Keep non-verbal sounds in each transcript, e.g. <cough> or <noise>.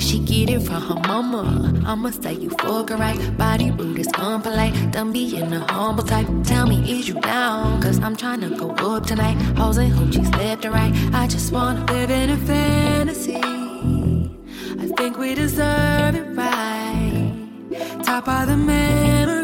say she get it from her mama. I'ma say you fuck her right. Body rude is unpolite. Done being a humble type. Tell me, is you down? Cause I'm trying to go up tonight. Hoes and hoochies left and right. I just wanna live in a fantasy. I think we deserve it right. Top of the memories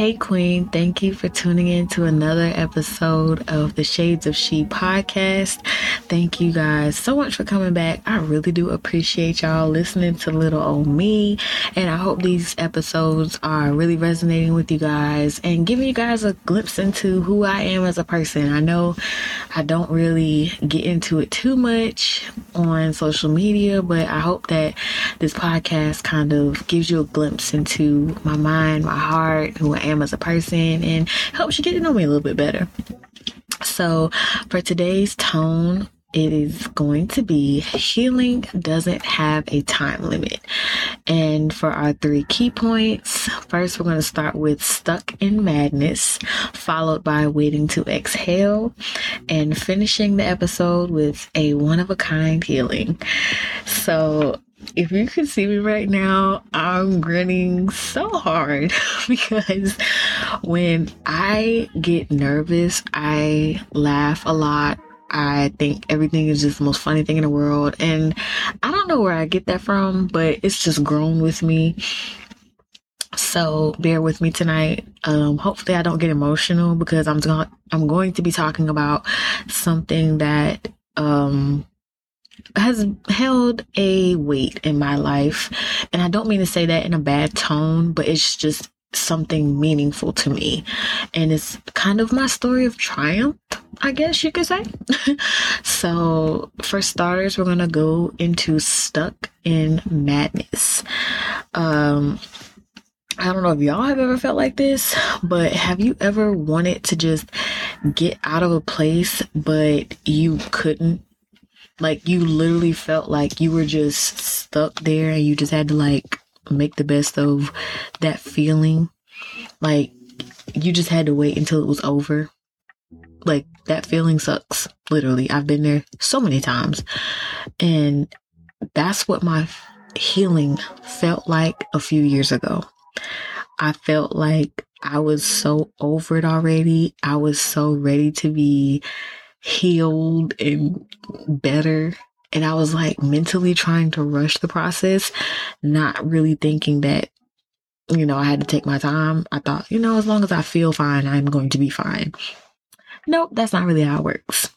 Hey, Queen. Thank you for tuning in to another episode of the Shades of She podcast. Thank you guys so much for coming back. I really do appreciate y'all listening to little old me. And I hope these episodes are really resonating with you guys and giving you guys a glimpse into who I am as a person. I know I don't really get into it too much on social media, but I hope that this podcast kind of gives you a glimpse into my mind, my heart, who I am as a person, and helps you get to know me a little bit better. So, for today's tone, it is going to be healing doesn't have a time limit. And for our three key points, first we're going to start with stuck in madness, followed by waiting to exhale, and finishing the episode with a one of a kind healing. So, if you can see me right now, I'm grinning so hard <laughs> because when I get nervous, I laugh a lot. I think everything is just the most funny thing in the world. And I don't know where I get that from, but it's just grown with me. So bear with me tonight. Um, hopefully I don't get emotional because I'm going I'm going to be talking about something that um has held a weight in my life. And I don't mean to say that in a bad tone, but it's just something meaningful to me. And it's kind of my story of triumph, I guess you could say. <laughs> so, for starters, we're going to go into Stuck in Madness. Um, I don't know if y'all have ever felt like this, but have you ever wanted to just get out of a place, but you couldn't? Like, you literally felt like you were just stuck there and you just had to, like, make the best of that feeling. Like, you just had to wait until it was over. Like, that feeling sucks. Literally. I've been there so many times. And that's what my healing felt like a few years ago. I felt like I was so over it already. I was so ready to be healed and better. And I was like mentally trying to rush the process, not really thinking that, you know, I had to take my time. I thought, you know, as long as I feel fine, I'm going to be fine. Nope, that's not really how it works.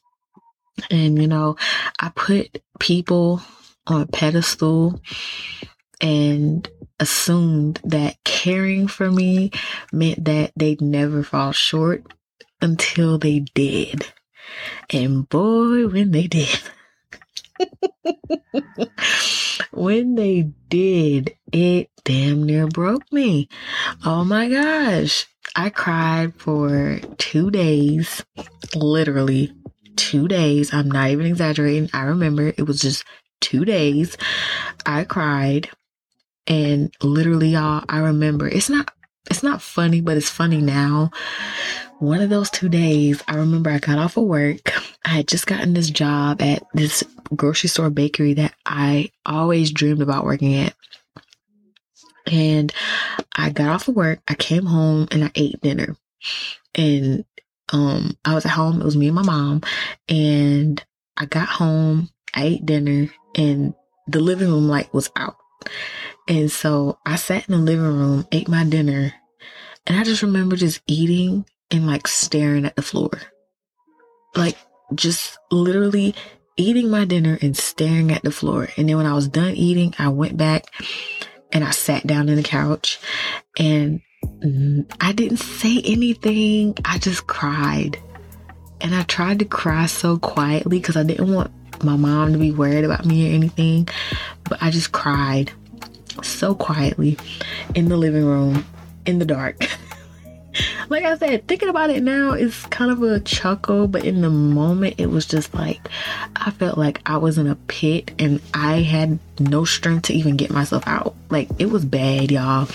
And, you know, I put people on a pedestal and assumed that caring for me meant that they'd never fall short until they did. And boy, when they did. when they did, it damn near broke me. Oh my gosh. I cried for two days, literally two days. I'm not even exaggerating. I remember it was just two days. I cried and literally y'all, I remember it's not it's not funny, but it's funny now. One of those two days, I remember I got off of work. I had just gotten this job at this grocery store bakery that I always dreamed about working at. And I got off of work, I came home and I ate dinner. And um I was at home, it was me and my mom, and I got home, I ate dinner, and the living room light was out. And so I sat in the living room, ate my dinner, and I just remember just eating and like staring at the floor. Like just literally eating my dinner and staring at the floor. And then when I was done eating, I went back and I sat down in the couch and I didn't say anything. I just cried. And I tried to cry so quietly because I didn't want my mom to be worried about me or anything. But I just cried so quietly in the living room in the dark. <laughs> like I said, thinking about it now is kind of a chuckle, but in the moment, it was just like I felt like I was in a pit and I had no strength to even get myself out. Like it was bad, y'all.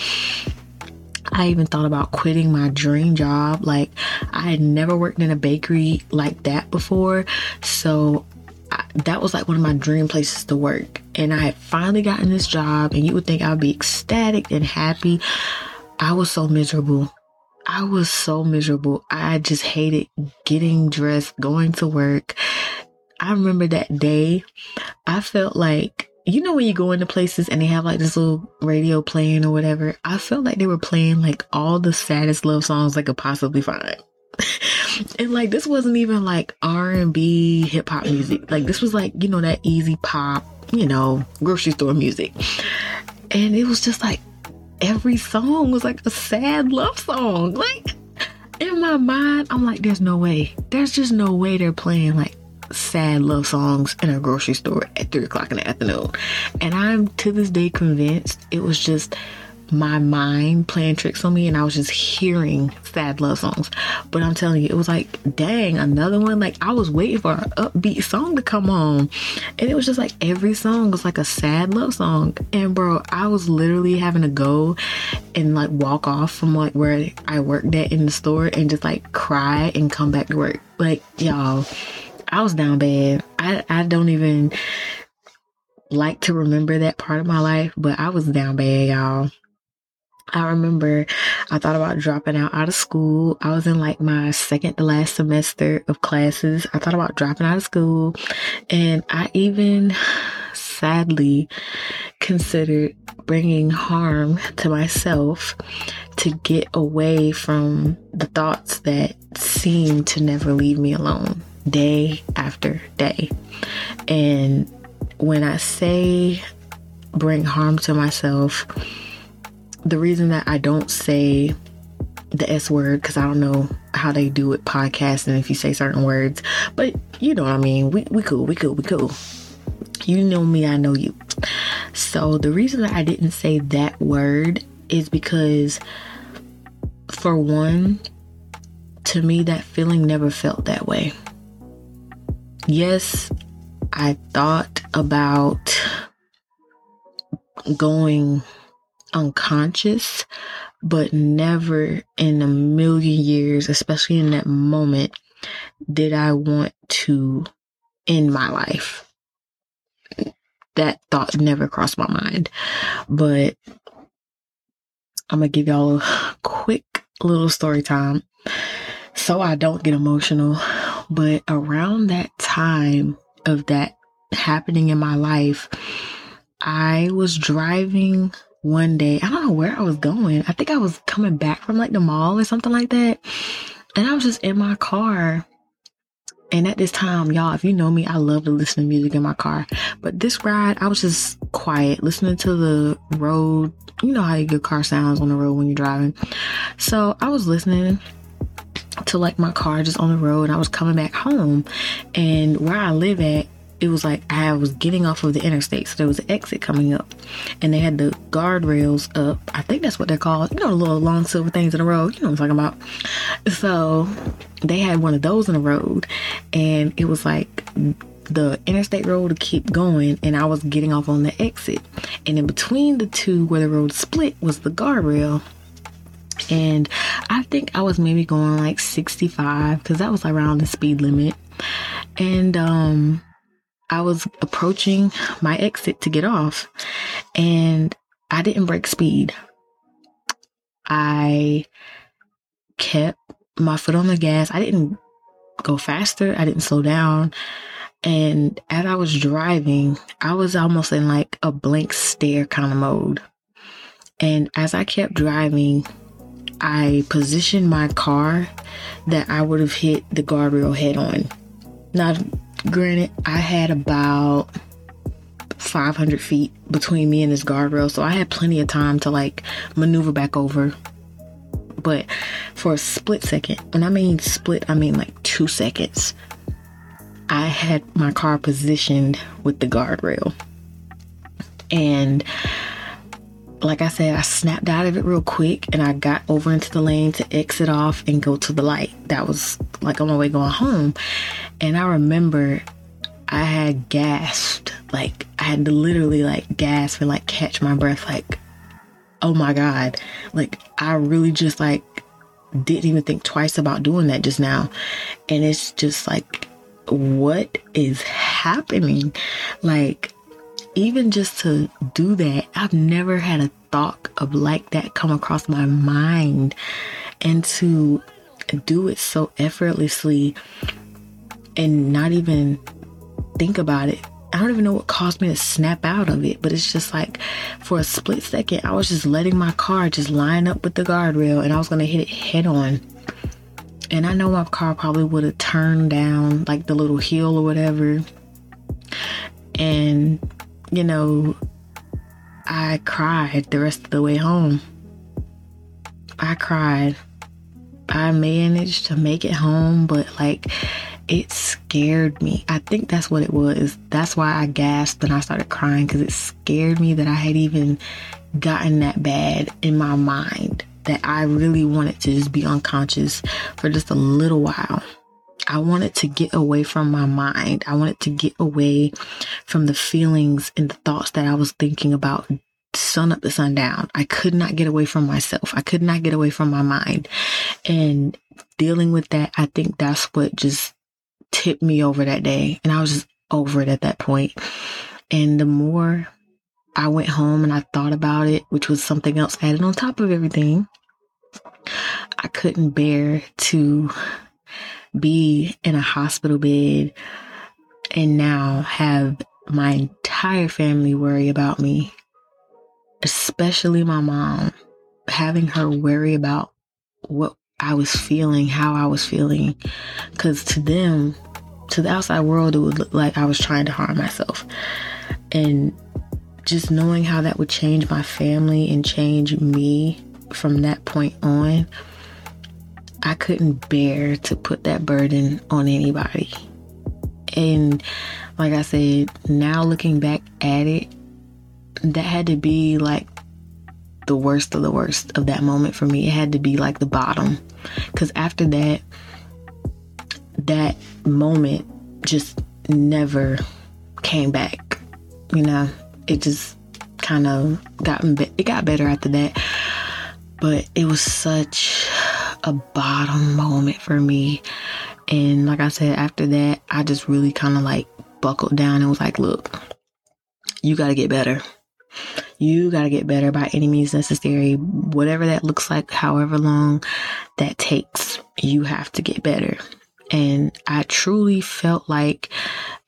I even thought about quitting my dream job. Like, I had never worked in a bakery like that before. So, That was like one of my dream places to work. And I had finally gotten this job, and you would think I would be ecstatic and happy. I was so miserable. I was so miserable. I just hated getting dressed, going to work. I remember that day, I felt like, you know, when you go into places and they have like this little radio playing or whatever, I felt like they were playing like all the saddest love songs I could possibly find. And like this wasn't even like R&B hip hop music. Like this was like, you know, that easy pop, you know, grocery store music. And it was just like every song was like a sad love song. Like in my mind, I'm like, there's no way. There's just no way they're playing like sad love songs in a grocery store at three o'clock in the afternoon. And I'm to this day convinced it was just my mind playing tricks on me and I was just hearing sad love songs. But I'm telling you, it was like, dang, another one. Like I was waiting for an upbeat song to come on. And it was just like every song was like a sad love song. And bro, I was literally having to go and like walk off from like where I worked at in the store and just like cry and come back to work. Like, y'all, I was down bad. I, I don't even like to remember that part of my life, but I was down bad, y'all. I remember I thought about dropping out out of school. I was in like my second to last semester of classes. I thought about dropping out of school and I even sadly considered bringing harm to myself to get away from the thoughts that seem to never leave me alone day after day. And when I say bring harm to myself, the reason that I don't say the S word because I don't know how they do it podcasting if you say certain words, but you know what I mean. We we cool, we cool, we cool. You know me, I know you. So the reason that I didn't say that word is because for one, to me that feeling never felt that way. Yes, I thought about going unconscious, but never in a million years, especially in that moment, did I want to end my life. That thought never crossed my mind. But I'm going to give y'all a quick little story time. So I don't get emotional. But around that time of that happening in my life, I was driving one day. I don't know where I was going. I think I was coming back from like the mall or something like that. And I was just in my car. And at this time, y'all, if you know me, I love to listen to music in my car. But this ride, I was just quiet, listening to the road. You know how your car sounds on the road when you're driving. So I was listening to like my car just on the road I was coming back home. And where I live at, it was like I was getting off of the interstate, so there was an exit coming up, and they had the guardrails up. I think that's what they're called. You know, the little long silver things in the road. You know what I'm talking about. So they had one of those in the road, and it was like the interstate road to keep going, and I was getting off on the exit, and in between the two where the road split was the guardrail. And I think I was maybe going like 65 because that was around the speed limit. And um I was approaching my exit to get off and I didn't break speed. I kept my foot on the gas. I didn't go faster. I didn't slow down. And as I was driving, I was almost in like a blank stare kind of mode. And as I kept driving, I positioned my car that I would have hit the guardrail head on. Now, Granted, I had about 500 feet between me and this guardrail, so I had plenty of time to like maneuver back over. But for a split second, when I mean split, I mean like two seconds, I had my car positioned with the guardrail. And like I said, I snapped out of it real quick and I got over into the lane to exit off and go to the light. That was like on my way going home. And I remember I had gasped. Like I had to literally like gasp and like catch my breath like oh my god. Like I really just like didn't even think twice about doing that just now. And it's just like what is happening? Like even just to do that, I've never had a thought of like that come across my mind. And to do it so effortlessly and not even think about it. I don't even know what caused me to snap out of it, but it's just like for a split second, I was just letting my car just line up with the guardrail and I was going to hit it head on. And I know my car probably would have turned down like the little hill or whatever. And you know, I cried the rest of the way home. I cried. I managed to make it home, but like it scared me. I think that's what it was. That's why I gasped and I started crying because it scared me that I had even gotten that bad in my mind that I really wanted to just be unconscious for just a little while. I wanted to get away from my mind. I wanted to get away from the feelings and the thoughts that I was thinking about sun up to sundown. I could not get away from myself. I could not get away from my mind. And dealing with that, I think that's what just tipped me over that day. And I was just over it at that point. And the more I went home and I thought about it, which was something else added on top of everything, I couldn't bear to be in a hospital bed and now have my entire family worry about me, especially my mom, having her worry about what I was feeling, how I was feeling. Because to them, to the outside world, it would look like I was trying to harm myself. And just knowing how that would change my family and change me from that point on I couldn't bear to put that burden on anybody. And like I said, now looking back at it, that had to be like the worst of the worst of that moment for me. It had to be like the bottom. Because after that, that moment just never came back. You know, it just kind of got it got better after that. But it was such a bottom moment for me. And like I said, after that, I just really kind of like buckled down and was like, look, you got to get better. You got to get better by any means necessary. Whatever that looks like, however long that takes, you have to get better. And I truly felt like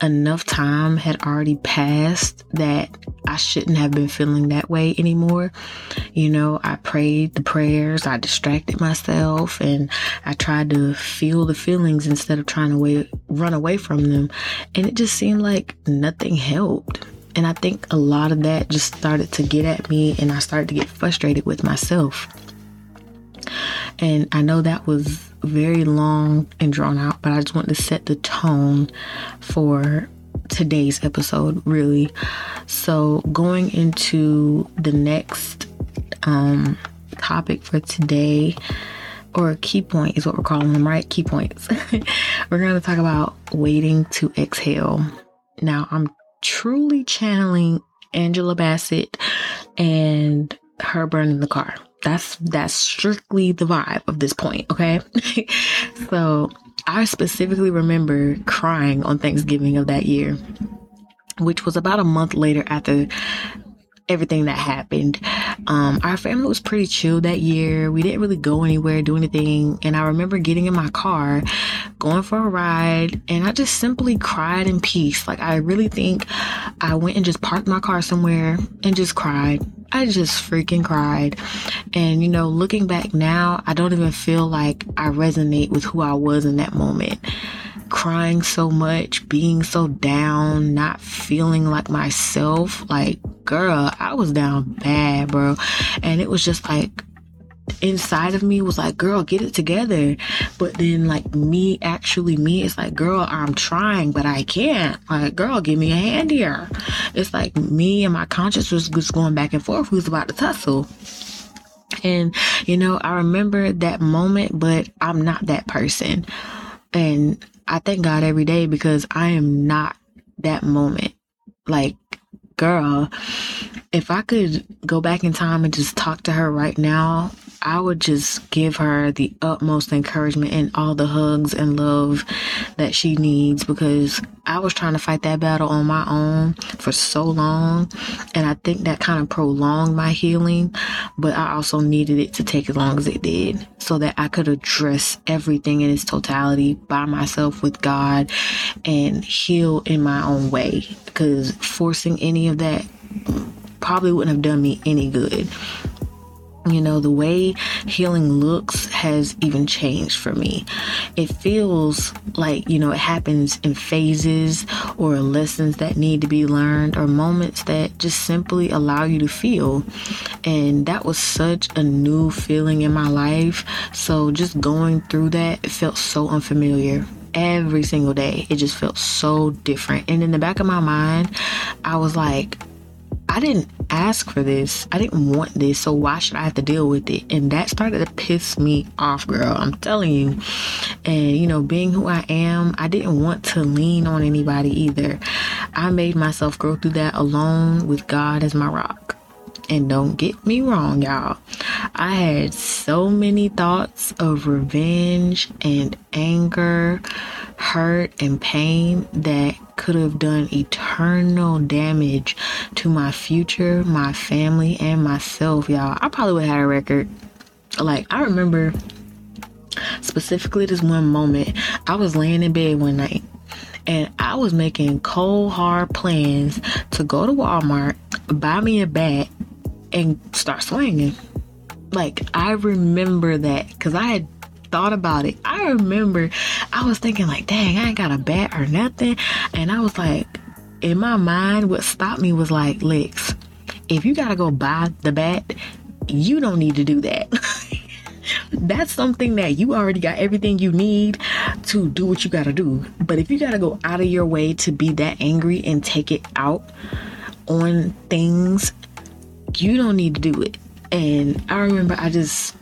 enough time had already passed that I shouldn't have been feeling that way anymore. You know, I prayed the prayers, I distracted myself, and I tried to feel the feelings instead of trying to way, run away from them. And it just seemed like nothing helped. And I think a lot of that just started to get at me, and I started to get frustrated with myself. And I know that was very long and drawn out, but I just want to set the tone for today's episode, really. So, going into the next um, topic for today, or key point is what we're calling them, right? Key points. <laughs> we're going to talk about waiting to exhale. Now, I'm truly channeling Angela Bassett and her burning the car. That's that's strictly the vibe of this point okay? <laughs> So i specifically remember crying on thanksgiving of that year which was about a month later after everything that happened. Um, our family was pretty chill that year. We didn't really go anywhere, do anything. And I remember getting in my car, going for a ride, and I just simply cried in peace. Like, I really think I went and just parked my car somewhere and just cried. I just freaking cried. And, you know, looking back now, I don't even feel like I resonate with who I was in that moment crying so much, being so down, not feeling like myself. Like, girl, I was down bad, bro. And it was just like, inside of me was like, girl, get it together. But then, like, me, actually, me, it's like, girl, I'm trying, but I can't. Like, girl, give me a hand here. It's like me and my conscience was just going back and forth. Who's about to tussle? And, you know, I remember that moment, but I'm not that person. And I thank God every day because I am not that moment. Like, girl, if I could go back in time and just talk to her right now, I would just give her the utmost encouragement and all the hugs and love that she needs because I was trying to fight that battle on my own for so long. And I think that kind of prolonged my healing, but I also needed it to take as long as it did so that I could address everything in its totality by myself with God and heal in my own way because forcing any of that probably wouldn't have done me any good you know, the way healing looks has even changed for me. It feels like, you know, it happens in phases or lessons that need to be learned or moments that just simply allow you to feel. And that was such a new feeling in my life. So just going through that, it felt so unfamiliar every single day. It just felt so different. And in the back of my mind, I was like, I didn't ask for this. I didn't want this. So why should I have to deal with it? And that started to piss me off, girl. I'm telling you. And, you know, being who I am, I didn't want to lean on anybody either. I made myself grow through that alone with God as my rock. And don't get me wrong, y'all. I had so many thoughts of revenge and anger, hurt, and pain that could have done eternal damage to my future, my family, and myself, y'all. I probably would have had a record. Like, I remember specifically this one moment. I was laying in bed one night and I was making cold hard plans to go to Walmart, buy me a bat, and start swinging. Like, I remember that because I had thought about it. I remember I was thinking, like, dang, I ain't got a bat or nothing. And I was like, in my mind, what stopped me was like, Lex, if you gotta go buy the bat, you don't need to do that. <laughs> That's something that you already got everything you need to do what you gotta do. But if you gotta go out of your way to be that angry and take it out on things you don't need to do it. And I remember I just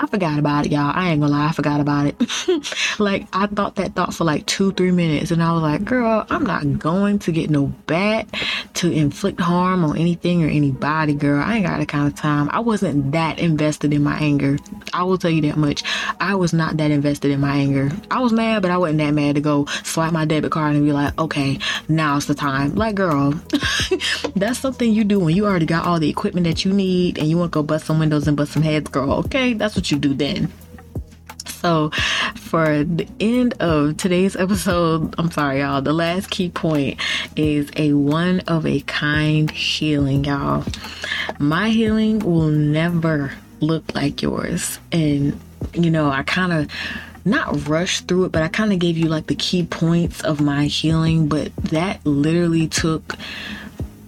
I forgot about it, y'all. I ain't gonna lie, I forgot about it. <laughs> like I thought that thought for like two, three minutes, and I was like, girl, I'm not going to get no bat to inflict harm on anything or anybody, girl. I ain't got that kind of time. I wasn't that invested in my anger. I will tell you that much. I was not that invested in my anger. I was mad, but I wasn't that mad to go swipe my debit card and be like, okay, now's the time. Like, girl, <laughs> that's something you do when you already got all the equipment that you need and you want to go bust some windows and bust some heads, girl. Okay, that's what you do then. So, for the end of today's episode, I'm sorry, y'all. The last key point is a one of a kind healing, y'all. My healing will never look like yours. And, you know, I kind of not rushed through it, but I kind of gave you like the key points of my healing. But that literally took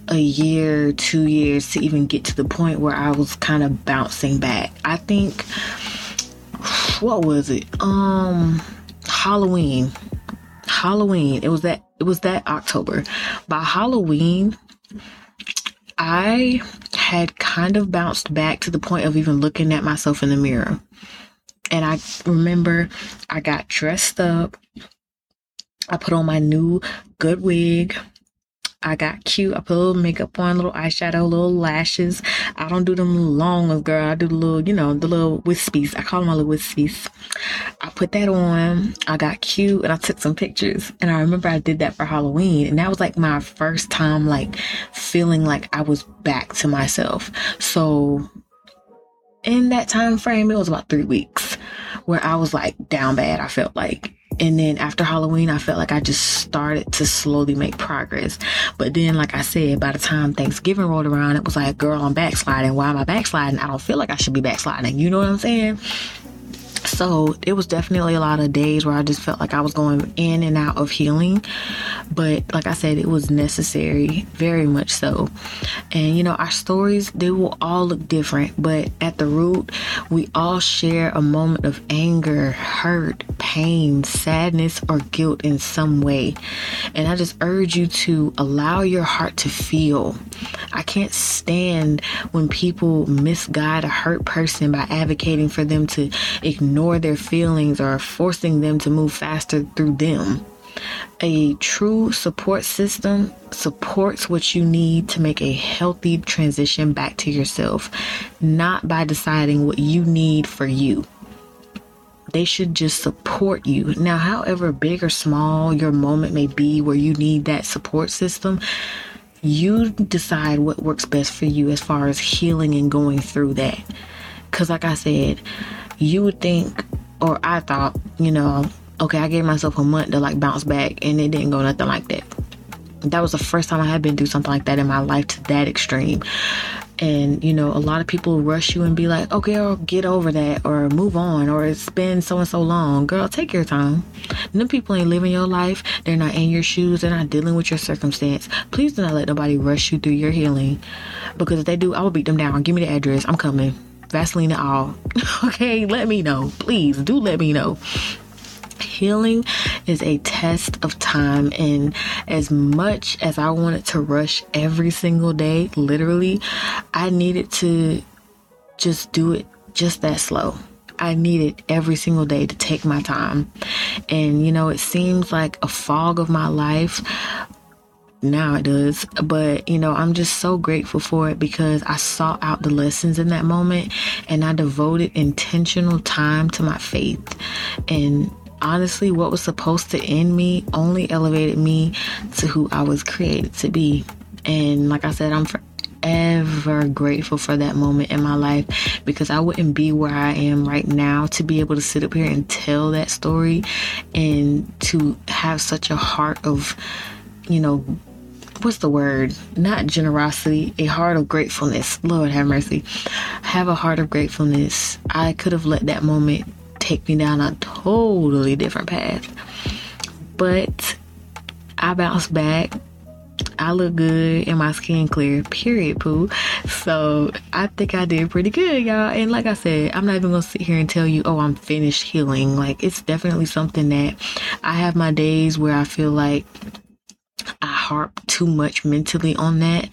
a year, two years to even get to the point where I was kind of bouncing back. I think what was it? Um Halloween. Halloween. It was that it was that October. By Halloween, I had kind of bounced back to the point of even looking at myself in the mirror. And I remember I got dressed up. I put on my new good wig. I got cute. I put a little makeup on, little eyeshadow, little lashes. I don't do them long ones, girl. I do the little, you know, the little wispies. I call them my little wispies. I put that on. I got cute and I took some pictures. And I remember I did that for Halloween. And that was like my first time, like feeling like I was back to myself. So in that time frame, it was about three weeks where I was like down bad. I felt like and then after Halloween, I felt like I just started to slowly make progress. But then, like I said, by the time Thanksgiving rolled around, it was like, girl, I'm backsliding. Why am I backsliding? I don't feel like I should be backsliding. You know what I'm saying? So it was definitely a lot of days where I just felt like I was going in and out of healing. But like I said, it was necessary, very much so. And you know, our stories, they will all look different, but at the root, we all share a moment of anger, hurt, pain, sadness, or guilt in some way. And I just urge you to allow your heart to feel. I can't stand when people misguide a hurt person by advocating for them to ignore their feelings or forcing them to move faster through them. A true support system supports what you need to make a healthy transition back to yourself, not by deciding what you need for you. They should just support you. Now, however big or small your moment may be where you need that support system, you decide what works best for you as far as healing and going through that. Because, like I said, you would think, or I thought, you know, okay, I gave myself a month to like bounce back, and it didn't go nothing like that. That was the first time I had been through something like that in my life to that extreme. And you know, a lot of people rush you and be like, "Okay, I'll get over that, or move on, or it's been so and so long." Girl, take your time. Them people ain't living your life. They're not in your shoes. They're not dealing with your circumstance. Please do not let nobody rush you through your healing, because if they do, I will beat them down. Give me the address. I'm coming. Vaseline at all. <laughs> okay, let me know. Please do let me know healing is a test of time and as much as i wanted to rush every single day literally i needed to just do it just that slow I needed every single day to take my time. And, you know, it seems like a fog of my life. Now it does. But, you know, I'm just so grateful for it because I sought out the lessons in that moment and I devoted intentional time to my faith. And honestly, what was supposed to end me only elevated me to who I was created to be. And like I said, I'm forever grateful for that moment in my life because I wouldn't be where I am right now to be able to sit up here and tell that story and to have such a heart of, you know, what's the word? Not generosity, a heart of gratefulness. Lord have mercy. Have a heart of gratefulness. I could have let that moment take me down a totally different path. But I bounced back. I look good and my skin clear, period, poo. So I think I did pretty good, y'all. And like I said, I'm not even gonna sit here and tell you, oh, I'm finished healing. Like it's definitely something that I have my days where I feel like harp too much mentally on that.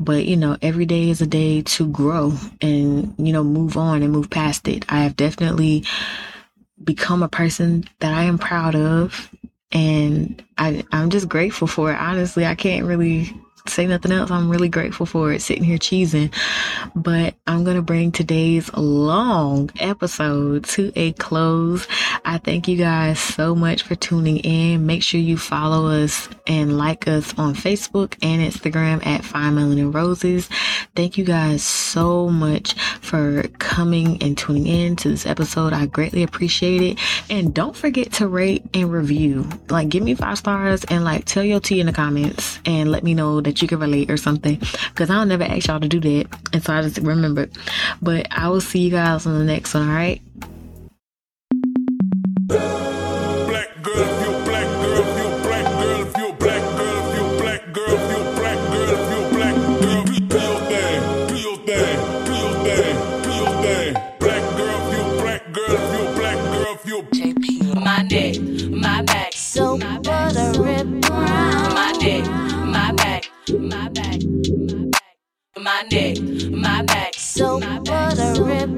But, you know, every day is a day to grow and, you know, move on and move past it. I have definitely become a person that I am proud of. And I, I'm just grateful for it. Honestly, I can't really say nothing else. I'm really grateful for it sitting here cheesing. But I'm going to bring today's long episode to a close. I thank you guys so much for tuning in. Make sure you follow us and like us on Facebook and Instagram at Fine and Roses. Thank you guys so much for coming and tuning in to this episode. I greatly appreciate it. And don't forget to rate and review. Like, give me five stars and like tell your tea in the comments and let me know that you can relate or something because I'll never ask y'all to do that. And so I just remembered. But I will see you guys on the next one, all right? My neck, my back, so buttery brown.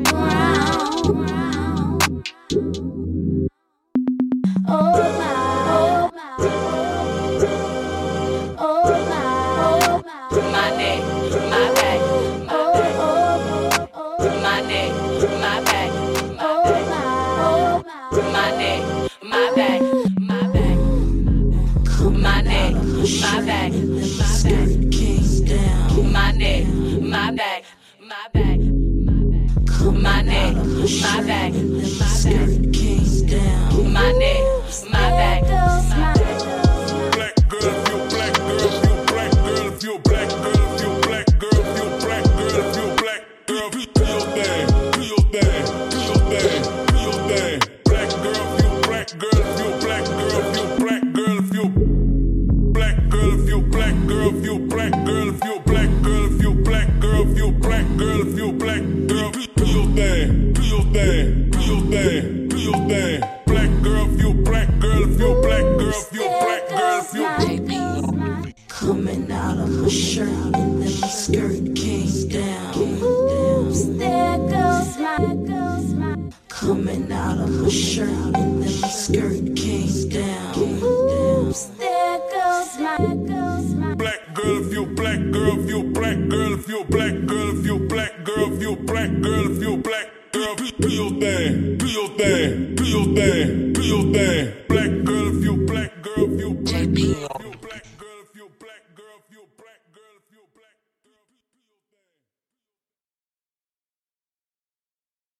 Black girl, if you